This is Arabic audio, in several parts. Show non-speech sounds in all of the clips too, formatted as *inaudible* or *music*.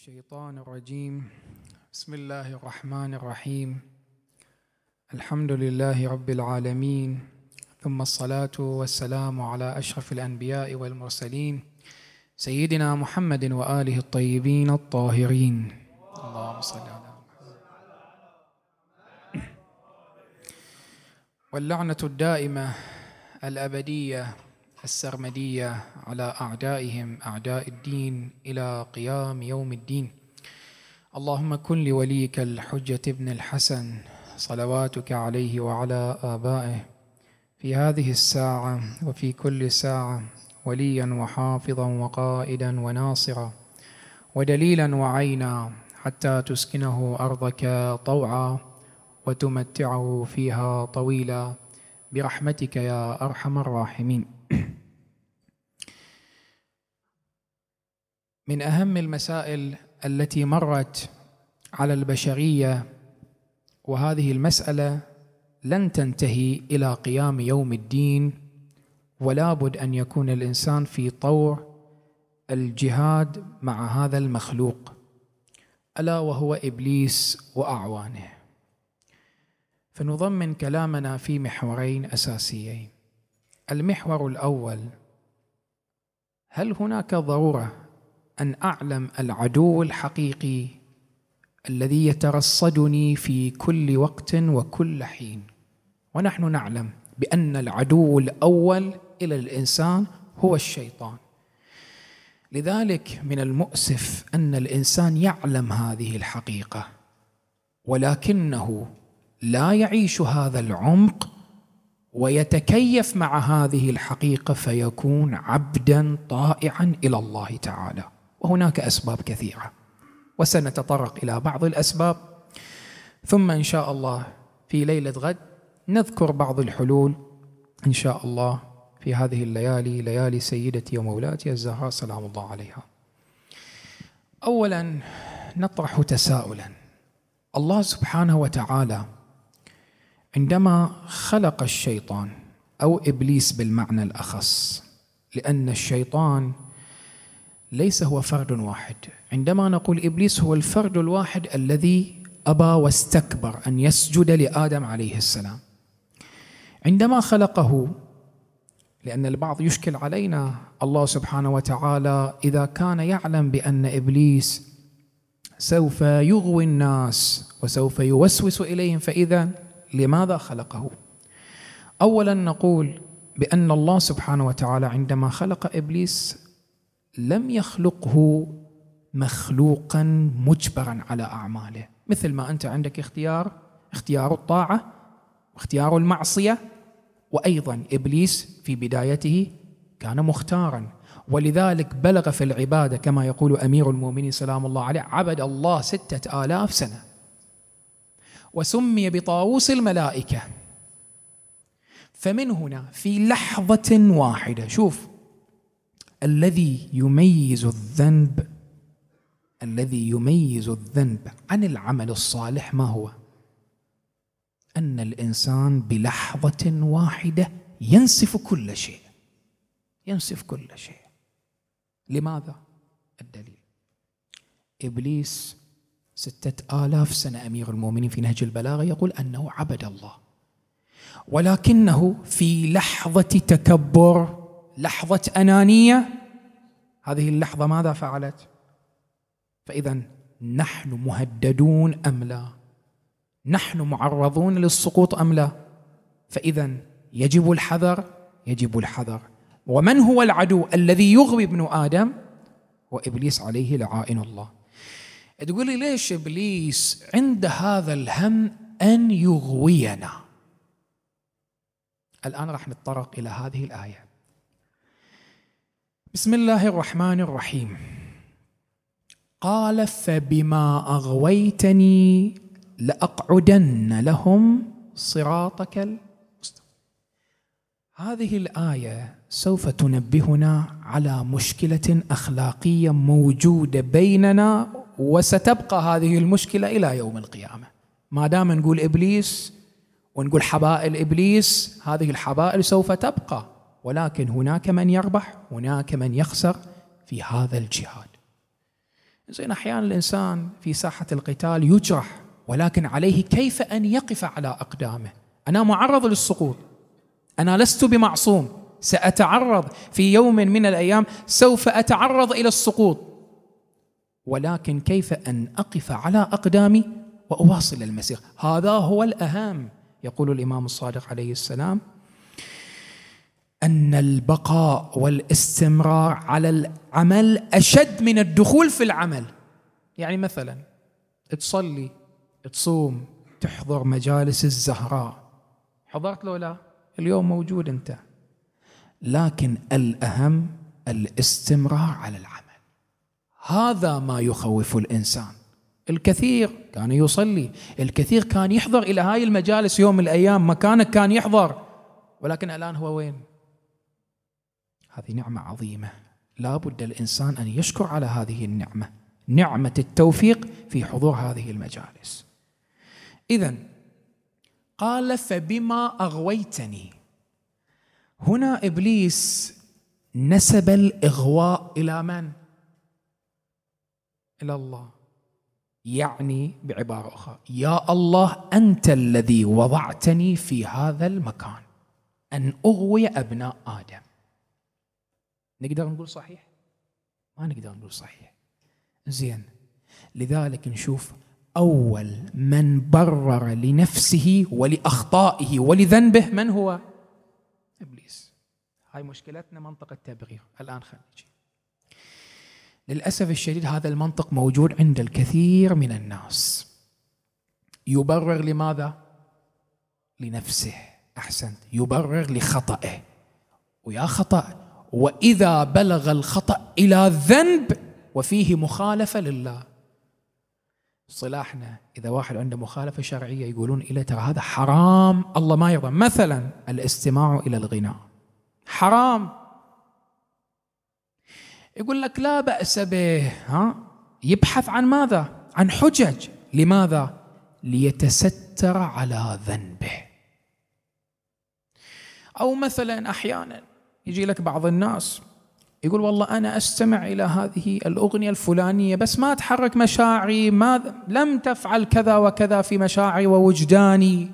الشيطان الرجيم. بسم الله الرحمن الرحيم. الحمد لله رب العالمين. ثم الصلاة والسلام على أشرف الأنبياء والمرسلين سيدنا محمد وآله الطيبين الطاهرين. اللهم صل على محمد. واللعنة الدائمة الأبدية السرمدية على أعدائهم أعداء الدين إلى قيام يوم الدين. اللهم كن لوليك الحجة ابن الحسن صلواتك عليه وعلى آبائه. في هذه الساعة وفي كل ساعة وليا وحافظا وقائدا وناصرا ودليلا وعينا حتى تسكنه أرضك طوعا وتمتعه فيها طويلا. برحمتك يا أرحم الراحمين. *clears throat* من أهم المسائل التي مرت على البشرية وهذه المسألة لن تنتهي إلى قيام يوم الدين ولا بد أن يكون الإنسان في طور الجهاد مع هذا المخلوق ألا وهو إبليس وأعوانه. فنضمن كلامنا في محورين أساسيين. المحور الأول هل هناك ضرورة أن أعلم العدو الحقيقي الذي يترصدني في كل وقت وكل حين؟ ونحن نعلم بأن العدو الأول إلى الإنسان هو الشيطان. لذلك من المؤسف أن الإنسان يعلم هذه الحقيقة ولكنه لا يعيش هذا العمق ويتكيف مع هذه الحقيقة فيكون عبدا طائعا إلى الله تعالى. وهناك أسباب كثيرة. وسنتطرق إلى بعض الأسباب. ثم إن شاء الله في ليلة غد نذكر بعض الحلول إن شاء الله في هذه الليالي ليالي سيدتي ومولاتي الزهراء سلام الله عليها. اولا نطرح تساؤلا. الله سبحانه وتعالى عندما خلق الشيطان أو إبليس بالمعنى الأخص لأن الشيطان ليس هو فرد واحد. عندما نقول إبليس هو الفرد الواحد الذي أبى واستكبر أن يسجد لآدم عليه السلام. عندما خلقه لأن البعض يشكل علينا الله سبحانه وتعالى إذا كان يعلم بأن إبليس سوف يغوي الناس وسوف يوسوس إليهم فإذا لماذا خلقه؟ اولا نقول بأن الله سبحانه وتعالى عندما خلق إبليس لم يخلقه مخلوقا مجبرا على أعماله مثل ما أنت عندك اختيار اختيار الطاعة واختيار المعصية وأيضا إبليس في بدايته كان مختارا. ولذلك بلغ في العبادة كما يقول أمير المؤمنين سلام الله عليه عبد الله ستة آلاف سنة. وسمي بطاووس الملائكة. فمن هنا في لحظة واحدة شوف الذي يميز الذنب الذي يميز الذنب عن العمل الصالح ما هو؟ أن الإنسان بلحظة واحدة ينسف كل شيء ينسف كل شيء. لماذا؟ الدليل. إبليس ستة آلاف سنة أمير المؤمنين في نهج البلاغة يقول أنه عبد الله ولكنه في لحظة تكبر لحظة أنانية هذه اللحظة ماذا فعلت؟ فإذا نحن مهددون أم لا؟ نحن معرضون للسقوط أم لا؟ فإذا يجب الحذر يجب الحذر ومن هو العدو الذي يغوي ابن آدم؟ وإبليس عليه لعائن الله تقول لي ليش إبليس عنده هذا الهم أن يغوينا؟ الآن راح نتطرق إلى هذه الآية. بسم الله الرحمن الرحيم. قال فبما أغويتني لأقعدن لهم صراطك المستقيم. هذه الآية سوف تنبهنا على مشكلة أخلاقية موجودة بيننا وستبقى هذه المشكلة إلى يوم القيامة. ما دام نقول إبليس ونقول حبائل إبليس هذه الحبائل سوف تبقى. ولكن هناك من يربح هناك من يخسر في هذا الجهاد. زين أحيانا الإنسان في ساحة القتال يجرح ولكن عليه كيف أن يقف على أقدامه؟ أنا معرض للسقوط. أنا لست بمعصوم. سأتعرض في يوم من الأيام سوف أتعرض إلى السقوط. ولكن كيف أن أقف على أقدامي وأواصل المسير؟ هذا هو الأهم. يقول الإمام الصادق عليه السلام أن البقاء والاستمرار على العمل أشد من الدخول في العمل. يعني مثلا تصلي تصوم تحضر مجالس الزهراء. حضرت لو لا؟ اليوم موجود أنت. لكن الأهم الاستمرار على العمل. هذا ما يخوف الإنسان. الكثير كان يصلي الكثير كان يحضر إلى هاي المجالس يوم من الأيام مكانك كان يحضر. ولكن الآن هو وين؟ هذه نعمة عظيمة. لا بد الإنسان أن يشكر على هذه النعمة نعمة التوفيق في حضور هذه المجالس. إذا قال فبما أغويتني. هنا إبليس نسب الإغواء إلى من؟ إلى الله. يعني بعبارة أخرى. يا الله أنت الذي وضعتني في هذا المكان. أن أغوي أبناء آدم. نقدر نقول صحيح؟ ما نقدر نقول صحيح. زين. لذلك نشوف أول من برر لنفسه ولأخطائه ولذنبه من هو؟ إبليس. هاي مشكلتنا منطقة تبرير. الآن خلينا نجي للأسف الشديد هذا المنطق موجود عند الكثير من الناس. يبرر لماذا؟ لنفسه. أحسنت. يبرر لخطأه ويا خطأ. وإذا بلغ الخطأ إلى ذنب وفيه مخالفة لله. صلاحنا. إذا واحد عنده مخالفة شرعية يقولون إلى ترى هذا حرام. الله ما يرضى. مثلا الاستماع إلى الغناء. حرام. يقول لك لا بأس به ها؟ يبحث عن ماذا؟ عن حجج. لماذا؟ ليتستر على ذنبه. أو مثلا أحيانا يجي لك بعض الناس يقول والله أنا أستمع إلى هذه الأغنية الفلانية بس ما تحرك مشاعري ما لم تفعل كذا وكذا في مشاعري ووجداني.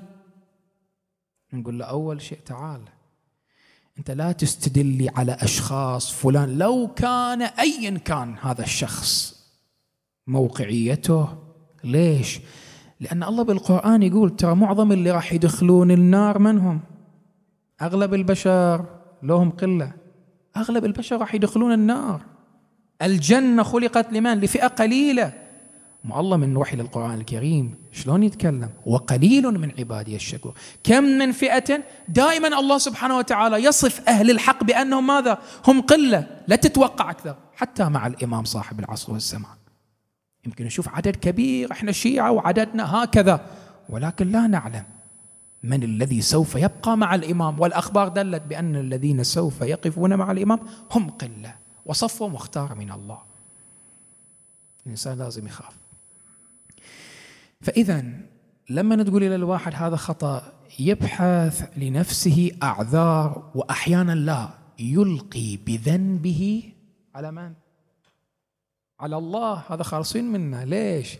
نقول له أول شيء تعال. أنت لا تستدلي على أشخاص فلان لو كان أيا كان هذا الشخص موقعيته ليش؟ لأن الله بالقرآن يقول ترى معظم اللي راح يدخلون النار من هم؟ أغلب البشر لهم قلة أغلب البشر راح يدخلون النار الجنة خلقت لمن؟ لفئة قليلة ما الله من وحي للقرآن الكريم شلون يتكلم؟ وقليل من عبادي الشكور. كم من فئة دائما الله سبحانه وتعالى يصف أهل الحق بأنهم ماذا؟ هم قلة لا تتوقع أكثر. حتى مع الإمام صاحب العصر والزمان. يمكن نشوف عدد كبير إحنا شيعة وعددنا هكذا. ولكن لا نعلم من الذي سوف يبقى مع الإمام. والأخبار دلت بأن الذين سوف يقفون مع الإمام هم قلة. وصفوة مختار من الله. الإنسان لازم يخاف. فإذا لما تقول إلى الواحد هذا خطأ يبحث لنفسه أعذار وأحيانا لا يلقي بذنبه على من؟ على الله هذا خالصين منا ليش؟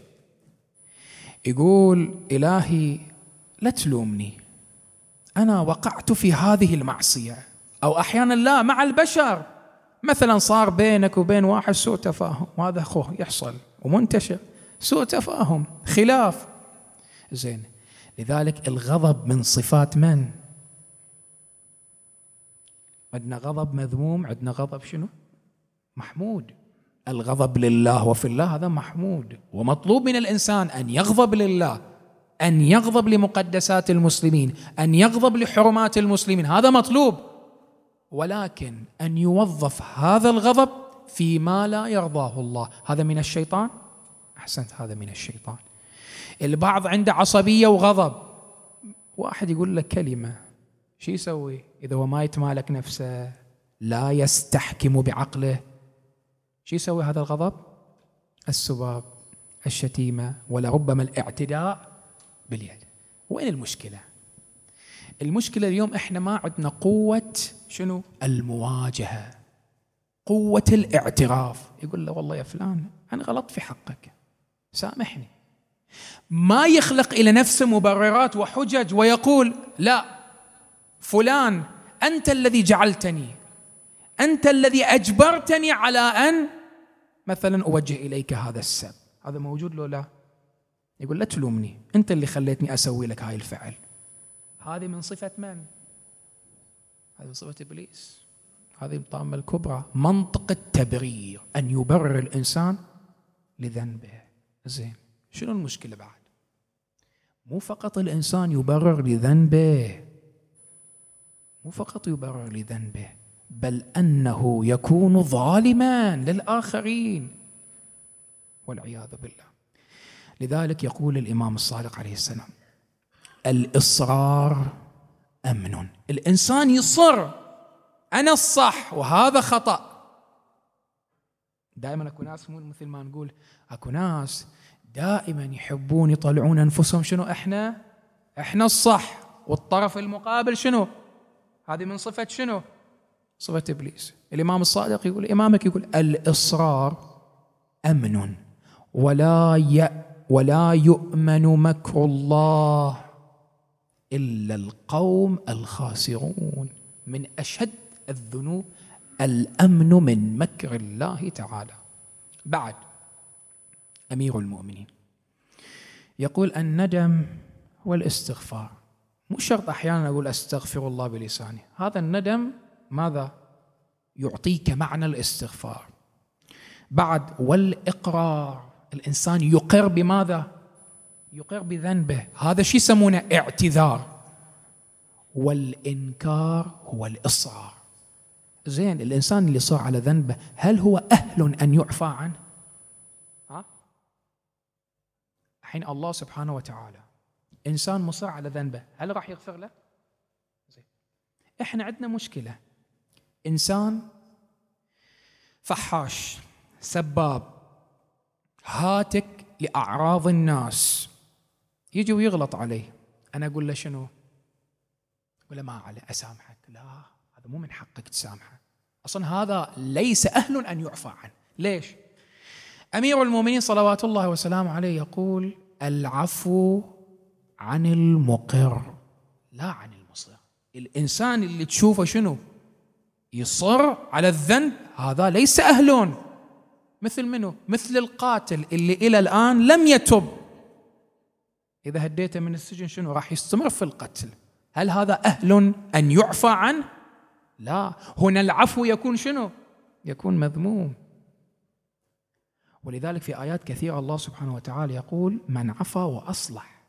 يقول إلهي لا تلومني. أنا وقعت في هذه المعصية. أو أحيانا لا مع البشر. مثلا صار بينك وبين واحد سوء تفاهم وهذا أخوه يحصل ومنتشر. سوء تفاهم خلاف. زين. لذلك الغضب من صفات من؟ عندنا غضب مذموم عندنا غضب شنو؟ محمود. الغضب لله وفي الله هذا محمود. ومطلوب من الإنسان أن يغضب لله أن يغضب لمقدسات المسلمين أن يغضب لحرمات المسلمين هذا مطلوب. ولكن أن يوظف هذا الغضب فيما لا يرضاه الله. هذا من الشيطان؟ أحسنت هذا من الشيطان. البعض عنده عصبية وغضب. واحد يقول لك كلمة شو يسوي؟ إذا هو ما يتمالك نفسه لا يستحكم بعقله. شو يسوي هذا الغضب؟ السباب الشتيمة ولربما الاعتداء باليد. وين المشكلة؟ المشكلة اليوم إحنا ما عندنا قوة شنو؟ المواجهة. قوة الاعتراف. يقول له والله يا فلان أنا غلطت في حقك. سامحني. ما يخلق إلى نفسه مبررات وحجج ويقول لا فلان أنت الذي جعلتني أنت الذي أجبرتني على أن مثلا أوجه إليك هذا السب هذا موجود لو لا؟ يقول لا تلومني أنت اللي خليتني أسوي لك هاي الفعل. هذه من صفة من؟ هذه من صفة إبليس. هذه الطامة الكبرى. منطق التبرير أن يبرر الإنسان لذنبه. زين. شنو المشكلة بعد؟ مو فقط الإنسان يبرر لذنبه. مو فقط يبرر لذنبه بل أنه يكون ظالما للآخرين. والعياذ بالله. لذلك يقول الإمام الصادق عليه السلام الإصرار أمن. الإنسان يصر أنا الصح وهذا خطأ. دائما أكو ناس مو مثل ما نقول أكو ناس دائما يحبون يطلعون أنفسهم. شنو إحنا؟ إحنا الصح. والطرف المقابل شنو؟ هذه من صفة شنو؟ صفة إبليس. الإمام الصادق يقول إمامك يقول الإصرار أمن ولا ي ولا يؤمن مكر الله إلا القوم الخاسرون. من أشد الذنوب الأمن من مكر الله تعالى. بعد أمير المؤمنين. يقول الندم هو الاستغفار مو شرط أحيانا أقول أستغفر الله بلساني. هذا الندم ماذا؟ يعطيك معنى الاستغفار. بعد والإقرار. الإنسان يقر بماذا؟ يقر بذنبه. هذا شيء يسمونه؟ اعتذار. والإنكار هو الإصرار. زين الإنسان اللي صار على ذنبه هل هو أهل أن يعفى عنه ها؟ الحين الله سبحانه وتعالى. إنسان مصر على ذنبه. هل راح يغفر له؟ زين. إحنا عندنا مشكلة. إنسان فحاش سباب هاتك لأعراض الناس. يجي ويغلط عليه. أنا أقول له شنو؟ ولا ما عليه أسامحك. لا هذا مو من حقك تسامحه. أصلا هذا ليس أهل أن يعفى عنه. ليش؟ أمير المؤمنين صلوات الله وسلامه عليه يقول العفو عن المقر. لا عن المصر الإنسان اللي تشوفه شنو؟ يصر على الذنب هذا ليس أهل مثل منه مثل القاتل اللي إلى الآن لم يتب. إذا هديته من السجن شنو؟ راح يستمر في القتل. هل هذا أهل أن يعفى عنه؟ لا. هنا العفو يكون شنو؟ يكون مذموم. ولذلك في آيات كثيرة الله سبحانه وتعالى يقول من عفا وأصلح.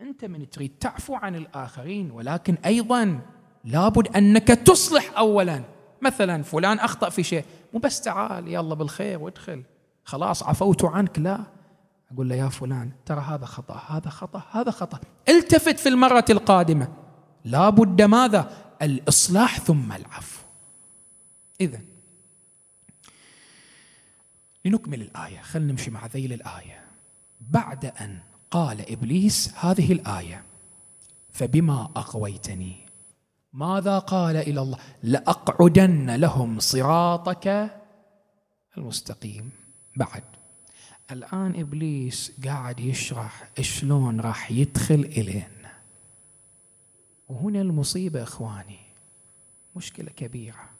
أنت من تريد تعفو عن الآخرين ولكن أيضا لابد أنك تصلح أولا. مثلا فلان أخطأ في شيء مو بس تعال يلا بالخير وادخل. خلاص عفوت عنك. لا. أقول له يا فلان ترى هذا خطأ هذا خطأ هذا خطأ. التفت في المرة القادمة. لابد ماذا؟ الإصلاح ثم العفو. إذا لنكمل الآية. خلينا نمشي مع ذيل الآية. بعد أن قال إبليس هذه الآية فبما أغويتني؟ ماذا قال إلى الله؟ لأقعدن لهم صراطك المستقيم. بعد. الآن إبليس قاعد يشرح شلون راح يدخل إلينا. وهنا المصيبة إخواني مشكلة كبيرة.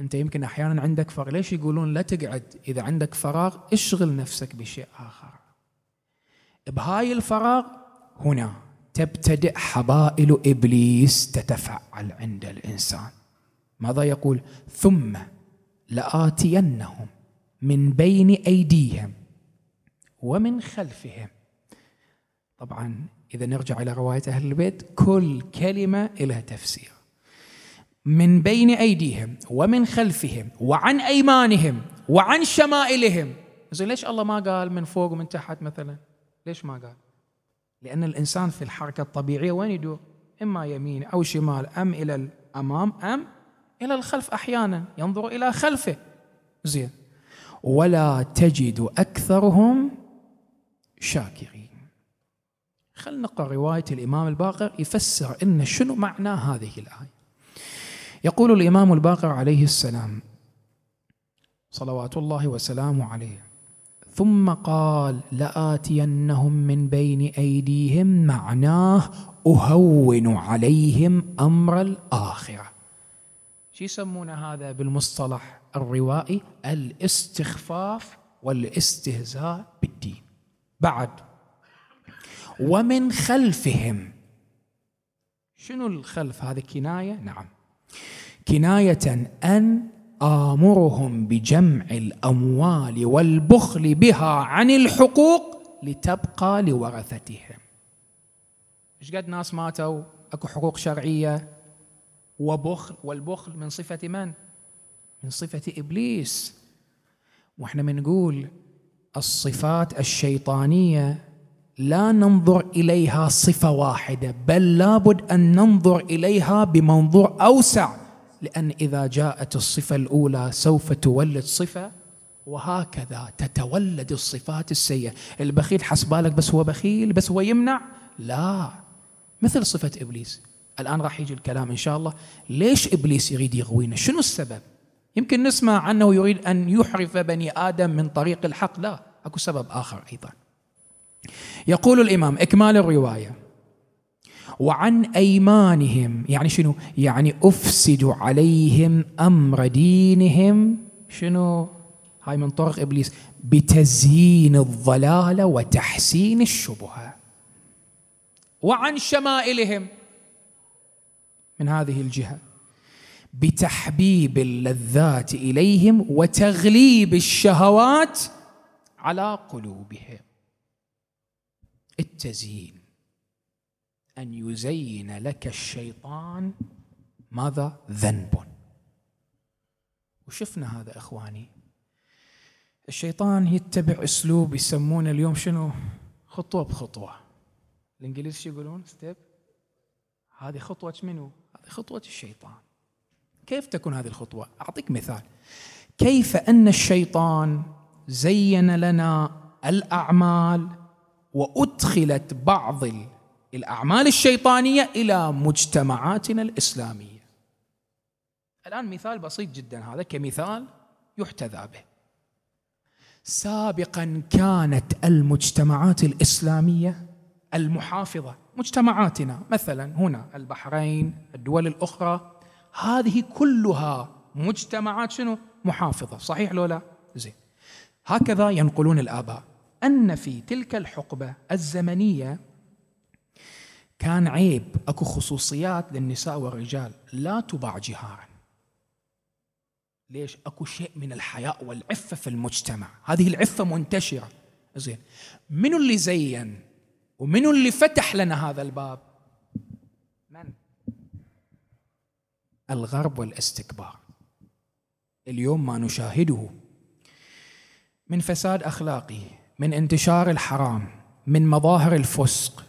أنت يمكن أحيانا عندك فراغ. ليش يقولون لا تقعد إذا عندك فراغ؟ اشغل نفسك بشيء آخر. بهاي الفراغ هنا تبتدئ حبائل إبليس تتفعل عند الإنسان. ماذا يقول؟ ثم لآتينهم من بين أيديهم ومن خلفهم. طبعا إذا نرجع إلى رواية أهل البيت كل كلمة لها تفسير. من بين أيديهم ومن خلفهم وعن أيمانهم وعن شمائلهم. زين ليش الله ما قال من فوق ومن تحت مثلا؟ ليش ما قال؟ لأن الإنسان في الحركة الطبيعية وين يدور؟ إما يمين أو شمال أم إلى الأمام أم إلى الخلف أحيانا ينظر إلى خلفه. زين. ولا تجد أكثرهم شاكرين. خلنا نقرأ رواية الإمام الباقر يفسر إن شنو معنى هذه الآية. يقول الإمام الباقر عليه السلام صلوات الله وسلامه عليه ثم قال لآتينهم من بين أيديهم معناه أهون عليهم أمر الآخرة. شو يسمون هذا بالمصطلح الروائي؟ الاستخفاف والاستهزاء بالدين. بعد. ومن خلفهم. شنو الخلف؟ هذه كناية؟ نعم. كناية أن آمرهم بجمع الأموال والبخل بها عن الحقوق لتبقى لورثتهم. إيش قد ناس ماتوا؟ أكو حقوق شرعية. وبخل والبخل من صفة من؟ من صفة إبليس. وإحنا بنقول الصفات الشيطانية لا ننظر إليها صفة واحدة بل لابد أن ننظر إليها بمنظور أوسع. لأن إذا جاءت الصفة الأولى سوف تولد صفة وهكذا تتولد الصفات السيئة. البخيل حسبالك بس هو بخيل بس هو يمنع؟ لا. مثل صفة إبليس. الآن راح يجي الكلام إن شاء الله. ليش إبليس يريد يغوينا؟ شنو السبب؟ يمكن نسمع عنه يريد أن يحرف بني آدم من طريق الحق. لا أكو سبب آخر أيضا. يقول الإمام إكمال الرواية. وعن أيمانهم يعني شنو؟ يعني أفسد عليهم أمر دينهم. شنو؟ هاي من طرق إبليس. بتزيين الضلاله وتحسين الشبهة. وعن شمائلهم. من هذه الجهة. بتحبيب اللذات إليهم وتغليب الشهوات على قلوبهم. التزيين. أن يزين لك الشيطان ماذا؟ ذنب. وشفنا هذا إخواني. الشيطان يتبع أسلوب يسمونه اليوم شنو؟ خطوة بخطوة. الإنجليز شو يقولون؟ ستيب هذه خطوة منو؟ هذه خطوة الشيطان. كيف تكون هذه الخطوة؟ أعطيك مثال. كيف أن الشيطان زين لنا الأعمال وأدخلت بعض الأعمال الشيطانية إلى مجتمعاتنا الإسلامية. الآن مثال بسيط جدا هذا كمثال يحتذى به. سابقا كانت المجتمعات الإسلامية المحافظة مجتمعاتنا مثلا هنا البحرين الدول الأخرى هذه كلها مجتمعات شنو؟ محافظة صحيح لو لا؟ زين. هكذا ينقلون الآباء. أن في تلك الحقبة الزمنية كان عيب أكو خصوصيات للنساء والرجال لا تباع جهارا. ليش؟ أكو شيء من الحياء والعفة في المجتمع. هذه العفة منتشرة. زين. منو اللي زين؟ ومنو اللي فتح لنا هذا الباب؟ من؟ الغرب والاستكبار. اليوم ما نشاهده. من فساد أخلاقي. من انتشار الحرام من مظاهر الفسق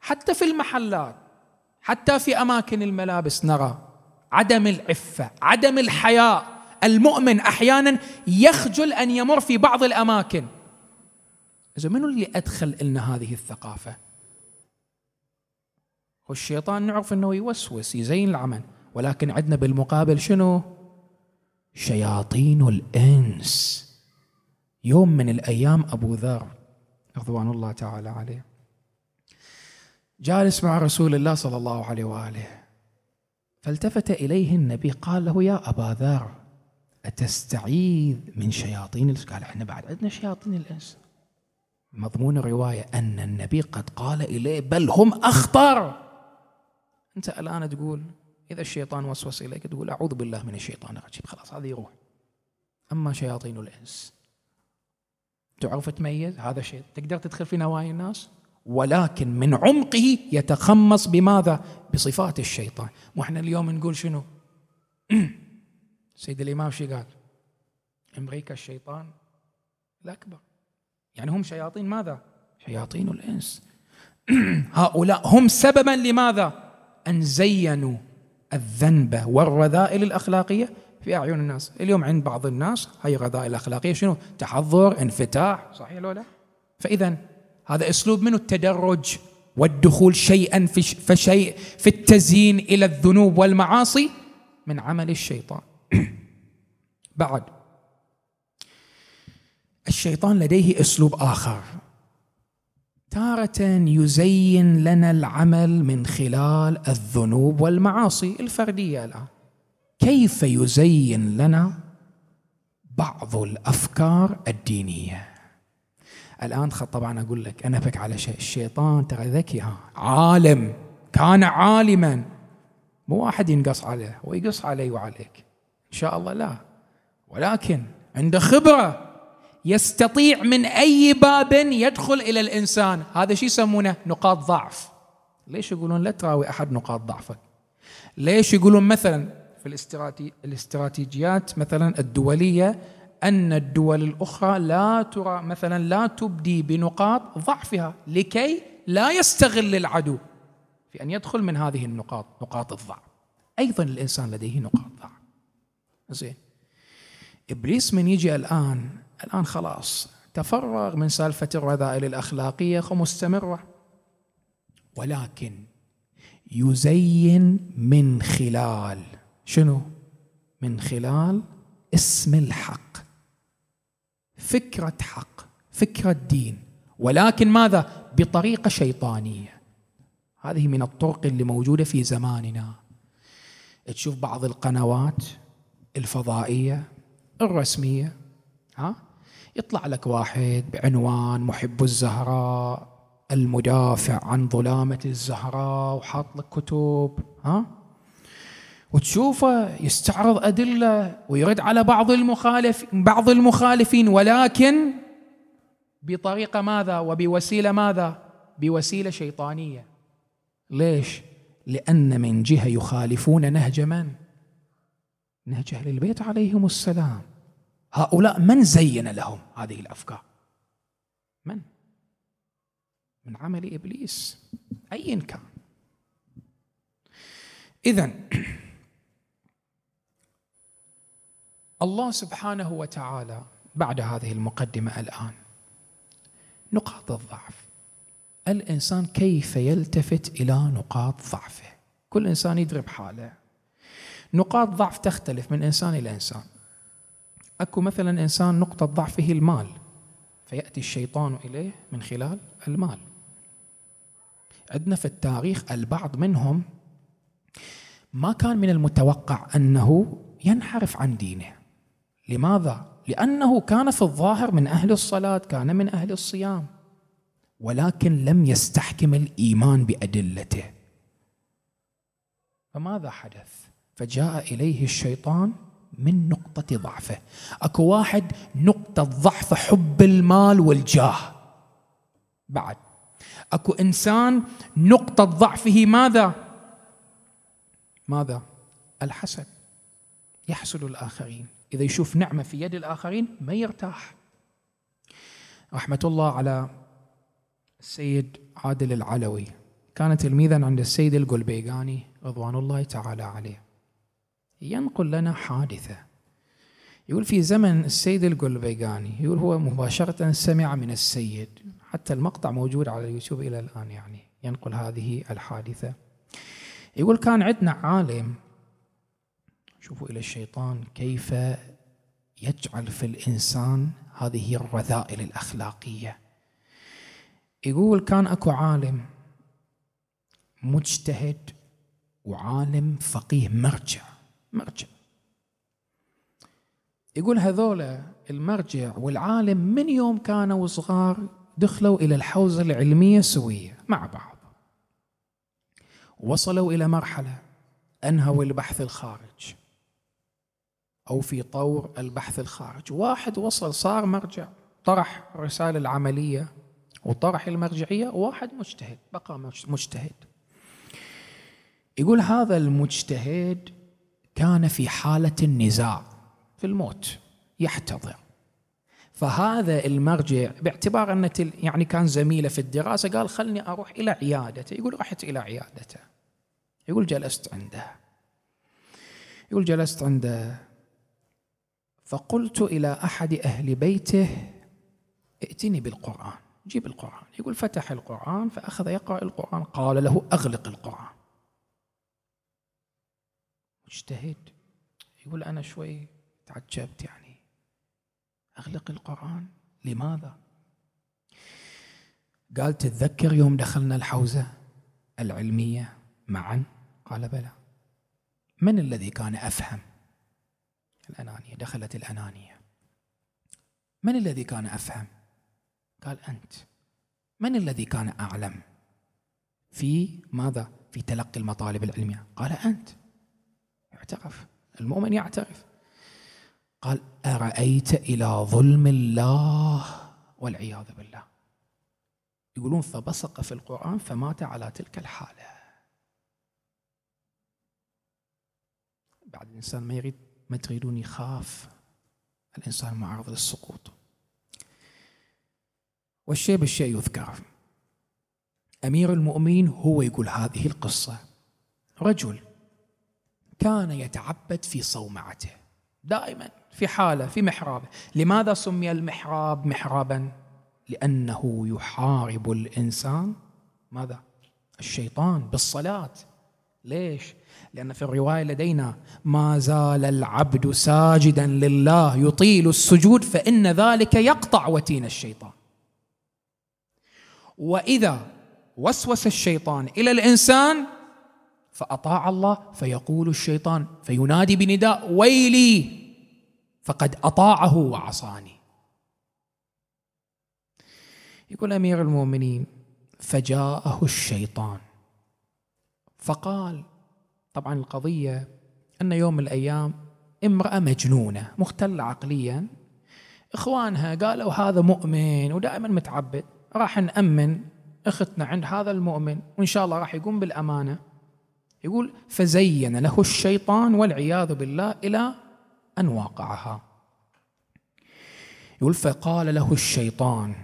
حتى في المحلات حتى في أماكن الملابس نرى عدم العفة عدم الحياء. المؤمن أحيانا يخجل أن يمر في بعض الأماكن. إذا منو اللي أدخل لنا هذه الثقافة؟ والشيطان نعرف إنه يوسوس يزين العمل ولكن عندنا بالمقابل شنو؟ شياطين الإنس. يوم من الأيام أبو ذر رضوان الله تعالى عليه. جالس مع رسول الله صلى الله عليه وآله. فالتفت إليه النبي قال له يا أبا ذر أتستعيذ من شياطين الإنس? قال إحنا بعد عندنا شياطين الإنس. مضمون الروايه أن النبي قد قال إليه بل هم أخطر. أنت الآن تقول إذا الشيطان وسوس إليك تقول أعوذ بالله من الشيطان الرجيم. خلاص هذا يروح أما شياطين الإنس تعرف تميز هذا شيء تقدر تدخل في نوايا الناس ولكن من عمقه يتخمص بماذا؟ بصفات الشيطان وإحنا اليوم نقول شنو؟ *clears throat* سيد الإمام شو قال؟ أمريكا الشيطان الأكبر يعني هم شياطين ماذا؟ شياطين الإنس *clears throat* هؤلاء هم سببا لماذا؟ أن زينوا الذنب والرذائل الأخلاقية في أعين الناس، اليوم عند بعض الناس هاي الرذائل الأخلاقية شنو؟ تحضر، انفتاح، صحيح لو لا؟ فإذا هذا أسلوب منه التدرج والدخول شيئا فشيء في التزيين إلى الذنوب والمعاصي من عمل الشيطان. *clears throat* بعد الشيطان لديه أسلوب آخر. تارة يزين لنا العمل من خلال الذنوب والمعاصي الفردية الآن. كيف يزين لنا بعض الأفكار الدينية؟ الآن طبعا أقول لك أنا بك على شيء الشيطان ترى ذكي ها عالم كان عالما. مو واحد ينقص عليه ويقص علي وعليك. إن شاء الله لا. ولكن عنده خبرة يستطيع من أي باب يدخل إلى الإنسان. هذا شو يسمونه؟ نقاط ضعف. ليش يقولون لا تراوي أحد نقاط ضعفك؟ ليش يقولون مثلا في الاستراتيجيات مثلا الدولية أن الدول الأخرى لا ترى مثلا لا تبدي بنقاط ضعفها لكي لا يستغل العدو في أن يدخل من هذه النقاط نقاط الضعف. أيضا الإنسان لديه نقاط ضعف. زين. إبليس من يجي الآن الآن خلاص تفرغ من سالفة الرذائل الأخلاقية ومستمرة. ولكن يزين من خلال شنو؟ من خلال اسم الحق. فكرة حق فكرة دين. ولكن ماذا؟ بطريقة شيطانية. هذه من الطرق اللي موجودة في زماننا. تشوف بعض القنوات الفضائية الرسمية ها؟ يطلع لك واحد بعنوان محب الزهراء المدافع عن ظلامة الزهراء وحاط لك كتب ها؟ وتشوفه يستعرض أدلة ويرد على بعض المخالف بعض المخالفين ولكن بطريقة ماذا؟ وبوسيلة ماذا؟ بوسيلة شيطانية. ليش؟ لأن من جهة يخالفون نهج من؟ نهج أهل البيت عليهم السلام. هؤلاء من زين لهم هذه الأفكار؟ من؟ من عمل إبليس. ايا كان. اذا الله سبحانه وتعالى بعد هذه المقدمة الآن. نقاط الضعف. الإنسان كيف يلتفت إلى نقاط ضعفه؟ كل إنسان يدري بحاله. نقاط ضعف تختلف من إنسان إلى إنسان. أكو مثلا إنسان نقطة ضعفه المال فيأتي الشيطان إليه من خلال المال. عندنا في التاريخ البعض منهم ما كان من المتوقع أنه ينحرف عن دينه. لماذا؟ لأنه كان في الظاهر من أهل الصلاة كان من أهل الصيام. ولكن لم يستحكم الإيمان بأدلته. فماذا حدث؟ فجاء إليه الشيطان من نقطة ضعفه. أكو واحد نقطة ضعفه حب المال والجاه. بعد. أكو إنسان نقطة ضعفه ماذا؟ ماذا؟ الحسد. يحسد الآخرين. إذا يشوف نعمة في يد الآخرين ما يرتاح. رحمة الله على السيد عادل العلوي. كان تلميذا عند السيد القلبيقاني رضوان الله تعالى عليه. ينقل لنا حادثة. يقول في زمن السيد القلبيقاني يقول هو مباشرة سمع من السيد. حتى المقطع موجود على اليوتيوب إلى الآن يعني. ينقل هذه الحادثة. يقول كان عندنا عالم شوفوا إلى الشيطان كيف يجعل في الإنسان هذه الرذائل الأخلاقية. يقول كان أكو عالم مجتهد وعالم فقيه مرجع مرجع. يقول هذولا المرجع والعالم من يوم كانوا صغار دخلوا إلى الحوزة العلمية سوية مع بعض. وصلوا إلى مرحلة أنهوا البحث الخارج. أو في طور البحث الخارج واحد وصل صار مرجع طرح الرسالة العملية وطرح المرجعية وواحد مجتهد بقى مجتهد. يقول هذا المجتهد كان في حالة النزاع في الموت يحتضر. فهذا المرجع باعتبار أن يعني كان زميله في الدراسة قال خلني أروح إلى عيادته. يقول رحت إلى عيادته. يقول جلست عنده. يقول جلست عنده. فقلت إلى أحد أهل بيته ائتني بالقرآن. جيب القرآن. يقول فتح القرآن فأخذ يقرأ القرآن قال له أغلق القرآن. مجتهد يقول أنا شوي تعجبت يعني. أغلق القرآن؟ لماذا؟ قال تتذكر يوم دخلنا الحوزة العلمية معا؟ قال بلى. من الذي كان أفهم؟ الأنانية دخلت الأنانية. من الذي كان أفهم؟ قال أنت. من الذي كان أعلم؟ في ماذا؟ في تلقي المطالب العلمية. قال أنت. اعترف المؤمن يعترف. قال أرأيت إلى ظلم الله والعياذ بالله. يقولون فبصق في القرآن فمات على تلك الحالة. بعد الإنسان ما يريد ما تريدون يخاف الإنسان معرض للسقوط. والشيء بالشيء يذكر. أمير المؤمنين هو يقول هذه القصة. رجل كان يتعبد في صومعته. دائما في حالة في محرابه لماذا سمي المحراب محرابا؟ لأنه يحارب الإنسان. ماذا؟ الشيطان بالصلاة. ليش؟ لأن في الرواية لدينا ما زال العبد ساجدا لله يطيل السجود فإن ذلك يقطع وتين الشيطان. وإذا وسوس الشيطان إلى الإنسان فأطاع الله فيقول الشيطان فينادي بنداء ويلي فقد أطاعه وعصاني. يقول أمير المؤمنين فجاءه الشيطان فقال طبعا القضية أن يوم من الأيام امرأة مجنونة مختلة عقليا. إخوانها قالوا هذا مؤمن ودائما متعبد. راح نأمن أختنا عند هذا المؤمن وإن شاء الله راح يقوم بالأمانة. يقول فزين له الشيطان والعياذ بالله إلى أن واقعها. يقول فقال له الشيطان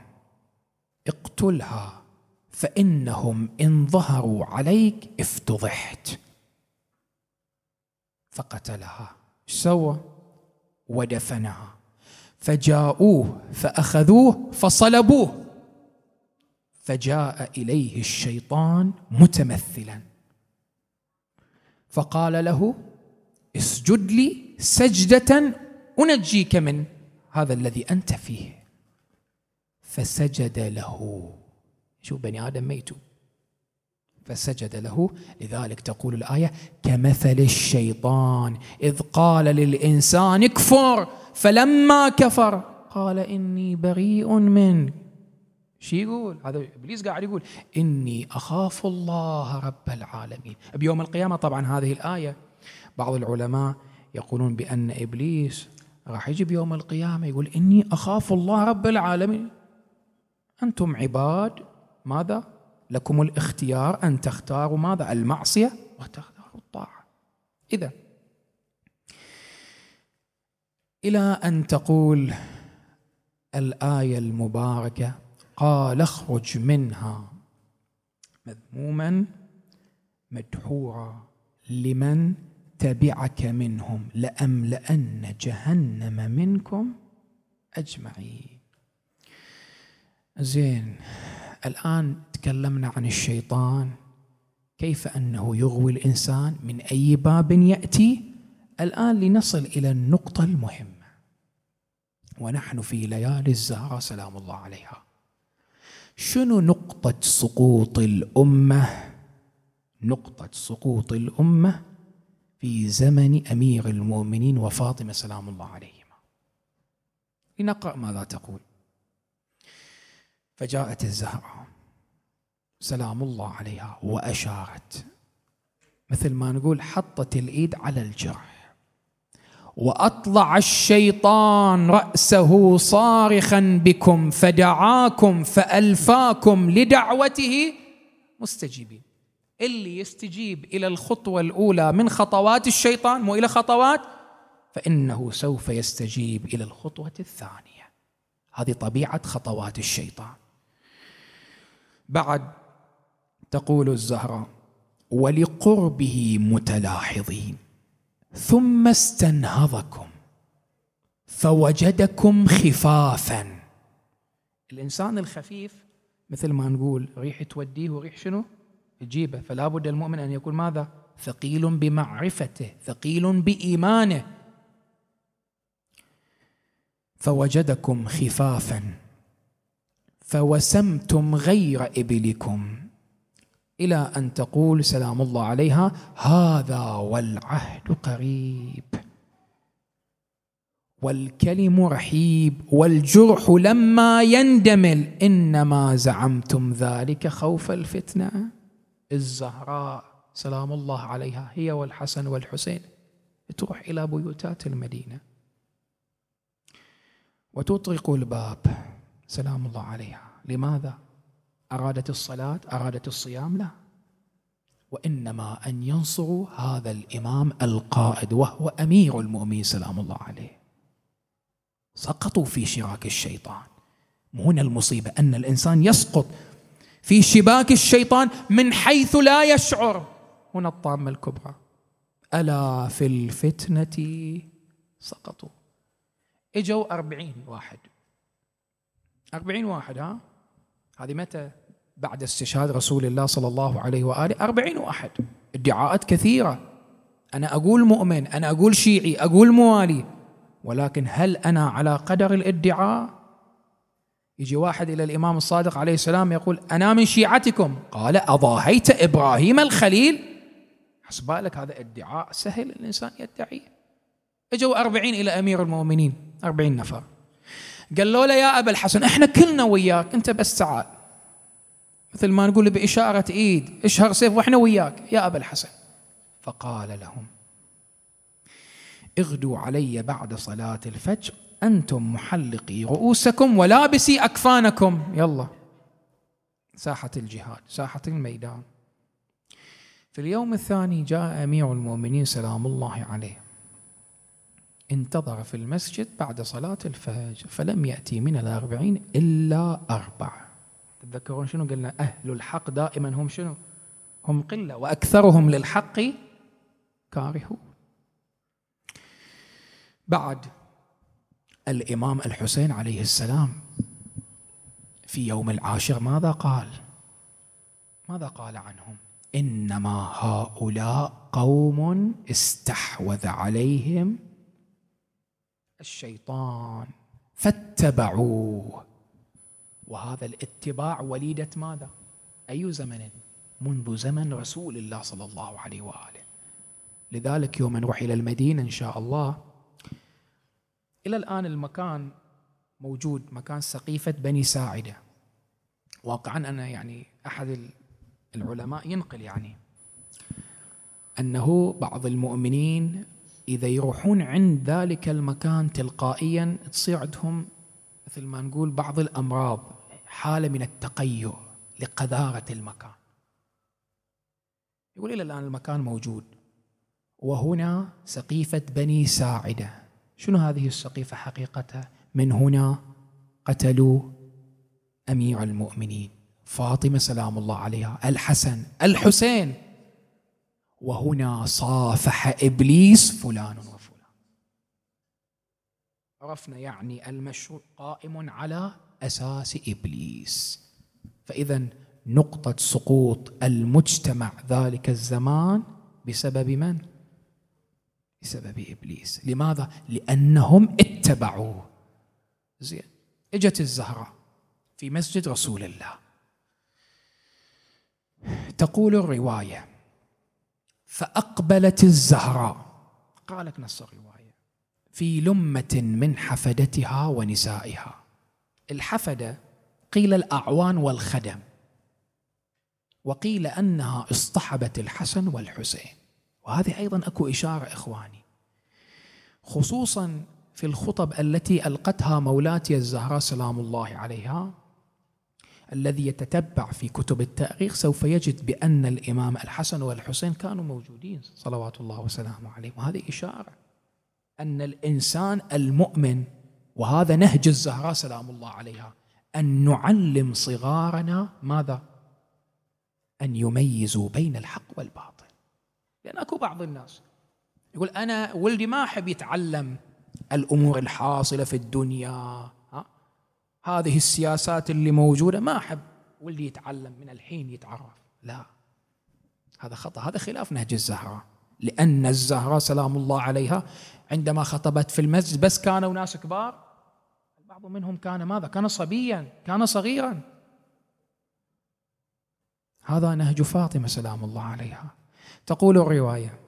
اقتلها فإنهم إن ظهروا عليك افتضحت. فقتلها. سوى؟ ودفنها. فجاءوه فأخذوه فصلبوه. فجاء إليه الشيطان متمثلا. فقال له اسجد لي سجدة أنجيك من هذا الذي أنت فيه. فسجد له. شو بني آدم ميتوا فسجد له. لذلك تقول الآية كمثل الشيطان إذ قال للإنسان اكفر. فلما كفر قال إني بريء منك. شو يقول؟ هذا إبليس قاعد يقول إني أخاف الله رب العالمين. بيوم القيامة طبعا هذه الآية بعض العلماء يقولون بأن إبليس راح يجي بيوم القيامة يقول إني أخاف الله رب العالمين. أنتم عباد ماذا؟ لكم الاختيار أن تختاروا ماذا؟ المعصية وتختاروا الطاعة. إذا إلى أن تقول الآية المباركة قال اخرج منها مذموما مدحورا لمن تبعك منهم لأملأن جهنم منكم أجمعين. زين الآن تكلمنا عن الشيطان. كيف أنه يغوي الإنسان؟ من أي باب يأتي؟ الآن لنصل إلى النقطة المهمة. ونحن في ليالي الزهرة سلام الله عليها. شنو نقطة سقوط الأمة؟ نقطة سقوط الأمة في زمن أمير المؤمنين وفاطمة سلام الله عليهما. لنقرأ ماذا تقول. فجاءت الزهراء سلام الله عليها وأشارت. مثل ما نقول حطت الإيد على الجرح. وأطلع الشيطان رأسه صارخا بكم فدعاكم فألفاكم لدعوته مستجيبين. اللي يستجيب إلى الخطوة الأولى من خطوات الشيطان مو إلى خطوات فإنه سوف يستجيب إلى الخطوة الثانية. هذه طبيعة خطوات الشيطان. بعد تقول الزهراء ولقربه متلاحظين ثم استنهضكم فوجدكم خفافا الإنسان الخفيف مثل ما نقول ريح توديه وريح شنو؟ تجيبه فلا بد المؤمن أن يكون ماذا؟ ثقيل بمعرفته ثقيل بإيمانه فوجدكم خفافا فوسمتم غير إبلكم. إلى أن تقول سلام الله عليها هذا والعهد قريب. والكلم رحيب والجرح لما يندمل. إنما زعمتم ذلك خوف الفتنة. الزهراء سلام الله عليها هي والحسن والحسين. تروح إلى بيوتات المدينة. وتطرق الباب. سلام الله عليها. لماذا؟ أرادت الصلاة أرادت الصيام؟ لا. وإنما أن ينصروا هذا الإمام القائد وهو أمير المؤمنين سلام الله عليه. سقطوا في شراك الشيطان. هنا المصيبة أن الإنسان يسقط في شباك الشيطان من حيث لا يشعر. هنا الطامة الكبرى. ألا في الفتنة سقطوا. إجوا أربعين واحد. أربعين واحد ها؟ هذه متى؟ بعد استشهاد رسول الله صلى الله عليه وآله. أربعين واحد. ادعاءات كثيرة. أنا أقول مؤمن أنا أقول شيعي أقول موالي. ولكن هل أنا على قدر الادعاء؟ يجي واحد إلى الإمام الصادق عليه السلام يقول أنا من شيعتكم. قال أضاهيت إبراهيم الخليل؟ حسبالك هذا ادعاء سهل الإنسان يدعيه. إجوا أربعين إلى أمير المؤمنين. أربعين نفر. قالوا له يا أبا الحسن إحنا كلنا وياك أنت بس تعال. مثل ما نقول بإشارة إيد إشهر سيف وإحنا وياك يا أبا الحسن. فقال لهم اغدوا علي بعد صلاة الفجر أنتم محلقي رؤوسكم ولابسي أكفانكم. يلا. ساحة الجهاد ساحة الميدان. في اليوم الثاني جاء أمير المؤمنين سلام الله عليه. انتظر في المسجد بعد صلاة الفجر فلم يأتي من الأربعين إلا أربع. تتذكرون شنو قلنا؟ أهل الحق دائما هم شنو؟ هم قلة وأكثرهم للحق كارهون. بعد الإمام الحسين عليه السلام في يوم العاشر ماذا قال؟ ماذا قال عنهم؟ إنما هؤلاء قوم استحوذ عليهم الشيطان. فاتبعوه. وهذا الاتباع وليدة ماذا؟ أي زمن؟ منذ زمن رسول الله صلى الله عليه وآله. لذلك يوم نروح إلى المدينة إن شاء الله. إلى الآن المكان موجود مكان سقيفة بني ساعدة. واقعا أنا يعني أحد العلماء ينقل يعني أنه بعض المؤمنين إذا يروحون عند ذلك المكان تلقائيا تصير عندهم مثل ما نقول بعض الأمراض حالة من التقيؤ لقذارة المكان. يقول إلى الآن المكان موجود. وهنا سقيفة بني ساعدة. شنو هذه السقيفة حقيقتها من هنا قتلوا أمير المؤمنين. فاطمة سلام الله عليها. الحسن. الحسين. وهنا صافح إبليس فلان وفلان. عرفنا يعني المشروع قائم على أساس إبليس. فإذا نقطة سقوط المجتمع ذلك الزمان بسبب من؟ بسبب إبليس. لماذا؟ لأنهم اتبعوه. زين إجت الزهراء في مسجد رسول الله. تقول الرواية فأقبلت الزهراء. قالك نص الروايه في لمة من حفدتها ونسائها. الحفدة قيل الأعوان والخدم. وقيل أنها اصطحبت الحسن والحسين. وهذه أيضا أكو إشارة إخواني. خصوصا في الخطب التي ألقتها مولاتي الزهراء سلام الله عليها الذي يتتبع في كتب التأريخ سوف يجد بأن الإمام الحسن والحسين كانوا موجودين صلوات الله وسلامه عليهم وهذه إشارة أن الإنسان المؤمن وهذا نهج الزهراء سلام الله عليها أن نعلم صغارنا ماذا؟ أن يميزوا بين الحق والباطل لأن أكو بعض الناس يقول أنا ولدي ما أحب يتعلم الأمور الحاصلة في الدنيا؟ هذه السياسات اللي موجودة ما أحب ولدي يتعلم من الحين يتعرف. لا هذا خطأ هذا خلاف نهج الزهراء. لأن الزهراء سلام الله عليها عندما خطبت في المسجد بس كانوا ناس كبار. بعض منهم كان ماذا؟ كان صبيا كان صغيرا. هذا نهج فاطمة سلام الله عليها. تقول الرواية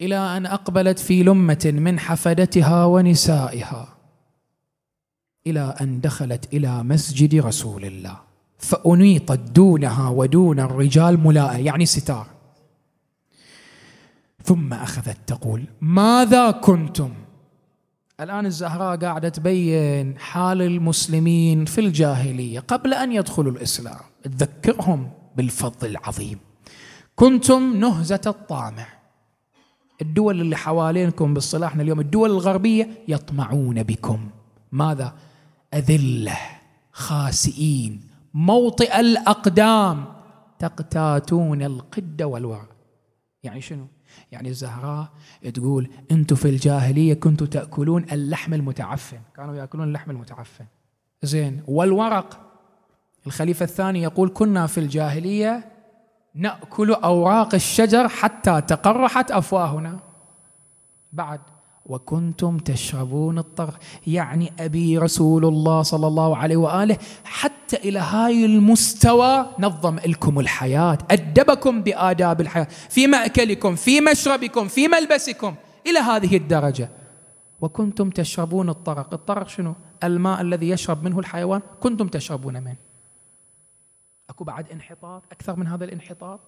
إلى أن أقبلت في لمة من حفدتها ونسائها. إلى أن دخلت إلى مسجد رسول الله. فأنيطت دونها ودون الرجال ملاءة يعني ستار. ثم أخذت تقول ماذا كنتم؟ الآن الزهراء قاعدة تبين حال المسلمين في الجاهلية قبل أن يدخلوا الإسلام. تذكرهم بالفضل العظيم. كنتم نهزة الطامع. الدول اللي حوالينكم باصطلاحنا اليوم الدول الغربية يطمعون بكم. ماذا؟ أذلة خاسئين موطئ الأقدام تقتاتون القد والورع يعني شنو؟ يعني الزهراء تقول أنتم في الجاهلية كنتم تأكلون اللحم المتعفن. كانوا يأكلون اللحم المتعفن. زين والورق. الخليفة الثاني يقول كنا في الجاهلية نأكل أوراق الشجر حتى تقرحت أفواهنا. بعد وكنتم تشربون الطرق يعني أبي رسول الله صلى الله عليه وآله حتى إلى هاي المستوى نظم لكم الحياة. أدبكم بآداب الحياة. في مأكلكم في مشربكم في ملبسكم. إلى هذه الدرجة. وكنتم تشربون الطرق. الطرق شنو؟ الماء الذي يشرب منه الحيوان. كنتم تشربون منه. أكو بعد انحطاط؟ أكثر من هذا الانحطاط؟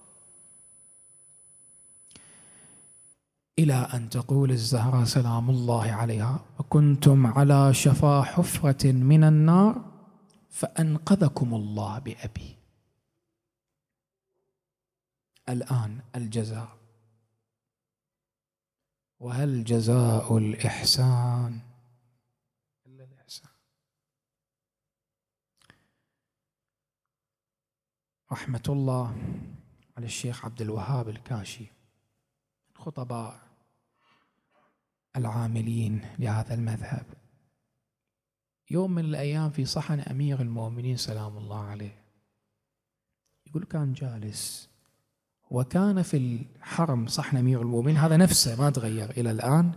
إلى أن تقول الزهراء سلام الله عليها. وكنتم على شفا حفرة من النار فأنقذكم الله بأبي. الآن الجزاء. وهل جزاء الإحسان؟ إلا الإحسان. رحمة الله على الشيخ عبد الوهاب الكاشي خطباء العاملين لهذا المذهب. يوم من الأيام في صحن أمير المؤمنين سلام الله عليه. يقول كان جالس وكان في الحرم صحن أمير المؤمنين هذا نفسه ما تغير إلى الآن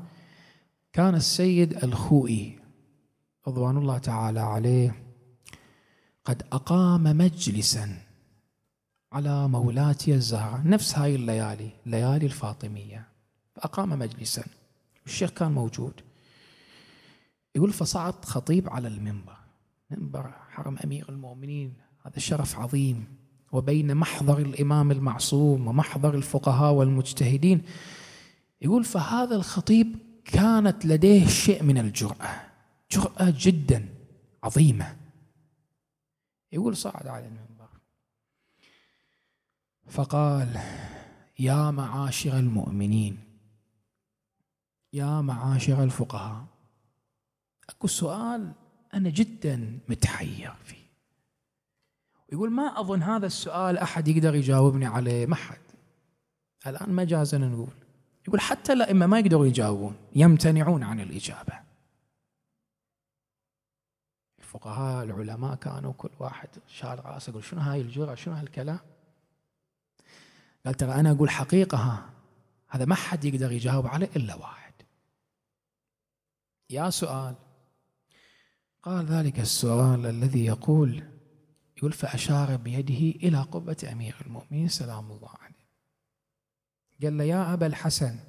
كان السيد الخوئي رضوان الله تعالى عليه قد أقام مجلسا على مولاتي الزهراء نفس هاي الليالي ليالي الفاطمية فأقام مجلسا. الشيخ كان موجود. يقول فصعد خطيب على المنبر. منبر حرم أمير المؤمنين. هذا شرف عظيم. وبين محضر الإمام المعصوم ومحضر الفقهاء والمجتهدين. يقول فهذا الخطيب كانت لديه شيء من الجرأة. جرأة جدا عظيمة. يقول صعد على المنبر. فقال يا معاشر المؤمنين يا معاشر الفقهاء أكو سؤال أنا جدا متحير فيه. ويقول ما أظن هذا السؤال أحد يقدر يجاوبني عليه؟ ما حد. الآن مجازا نقول. يقول حتى الأئمة ما يقدروا يجاوبون يمتنعون عن الإجابة. الفقهاء العلماء كانوا كل واحد شال رأسه يقول شنو هاي الجرأة؟ شنو هالكلام؟ قال ترى أنا أقول حقيقة ها هذا ما حد يقدر يجاوب عليه إلا واحد. يا سؤال. قال ذلك السؤال الذي يقول يقول فأشار بيده إلى قبة أمير المؤمنين سلام الله عليه. قال له يا أبا الحسن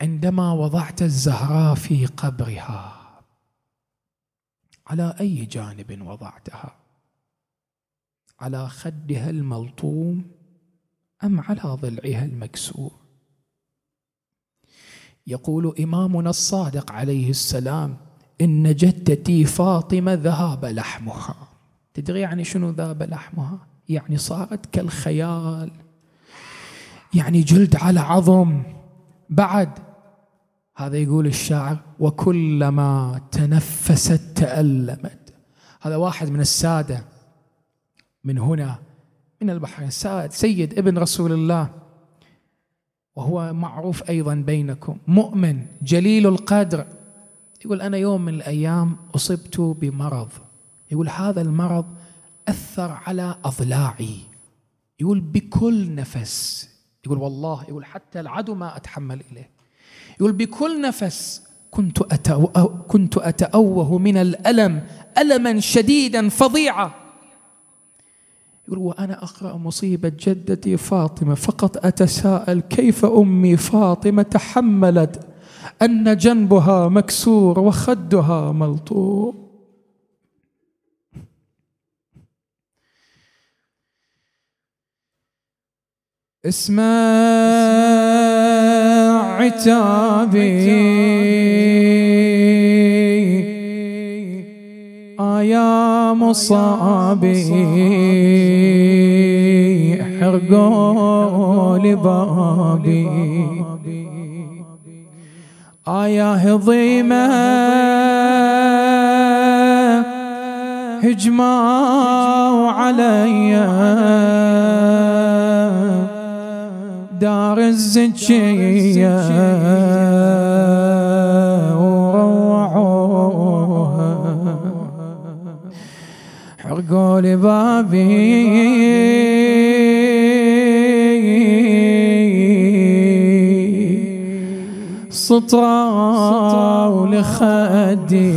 عندما وضعت الزهراء في قبرها على أي جانب وضعتها؟ على خدها الملطوم أم على ضلعها المكسور يقول إمامنا الصادق عليه السلام إن جدتي فاطمة ذهب لحمها. تدري يعني شنو ذهب لحمها؟ يعني صارت كالخيال. يعني جلد على عظم. بعد هذا يقول الشاعر وكلما تنفست تألمت. هذا واحد من السادة من هنا من البحرين. سيد ابن رسول الله. وهو معروف أيضا بينكم. مؤمن جليل القدر. يقول أنا يوم من الأيام أصبت بمرض. يقول هذا المرض أثر على أضلاعي. يقول بكل نفس. يقول والله يقول حتى العدو ما أتحمل إليه. يقول بكل نفس كنت كنت أتأوه من الألم ألما شديدا فظيعا. يقول وأنا أقرأ مصيبة جدتي فاطمة فقط أتساءل كيف أمي فاطمة تحملت أن جنبها مكسور وخدها ملطوم؟ اسمع عتابي آيا مصابي. حرقوا لبابي. آيا هضيمة. هجموا عليّ دار الزكية حرقوا لبابي سطرا ولخدي.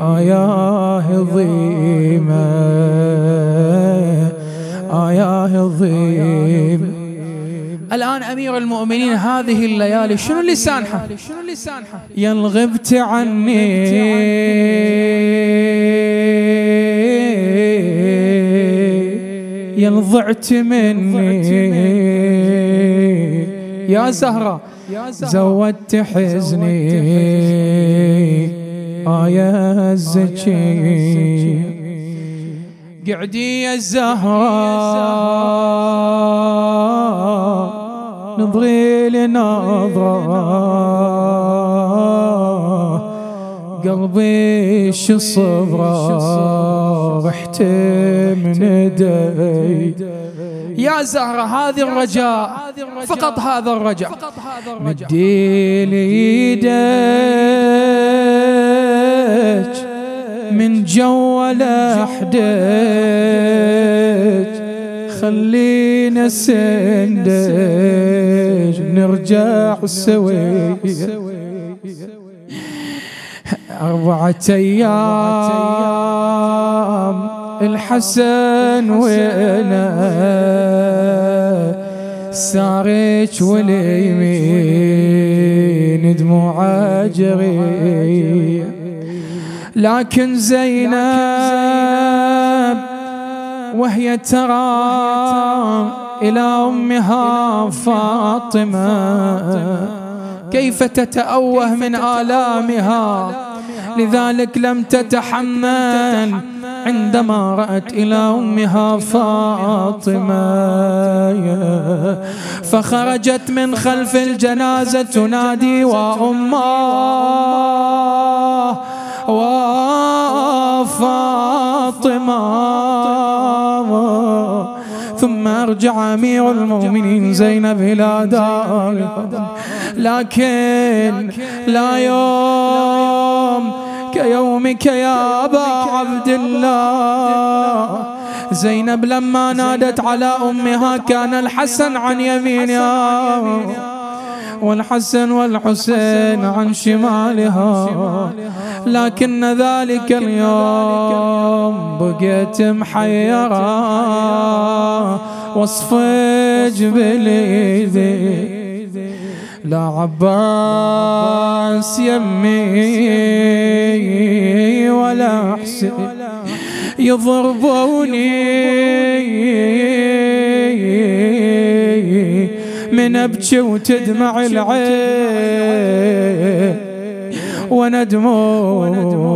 آياه ضيمه يا الظيم الآن أمير المؤمنين هذه الليالي شنو اللي سانحة؟ شنو اللي سانحة ينغبت عني. ينضعت مني. يا زهرة زودت حزني. آية الزكي قعدي يا الزهراء نظري لنظرة قلبي شو صبرة رحت من يدي. يا زهرة هذه الرجاء. فقط هذا الرجاء. مدي لي من جو لحدك خلينا سندج نرجع سوي أربعة أيام الحسن وينا. سارج واليمين دموع جري. لكن زينب وهي ترى إلى أمها فاطمة. كيف تتأوه من آلامها؟ لذلك لم تتحمل. عندما رأت إلى أمها فاطمة. فخرجت من خلف الجنازة تنادي وأمه ثم أرجع أمير المؤمنين زينب إلى دار لكن لا يوم كيومك يا أبا عبد الله. زينب لما نادت على أمها كان الحسن عن يمينها. والحسن والحسين عن شمالها. لكن ذلك اليوم بقيت محيرة. وصف جبلي لا عباس يمي ولا حسين يضربوني. من ابكي وتدمع العين وأنا دموعي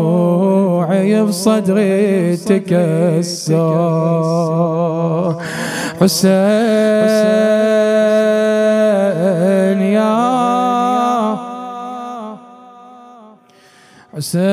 بصدري تكسر. حسين يا حسين.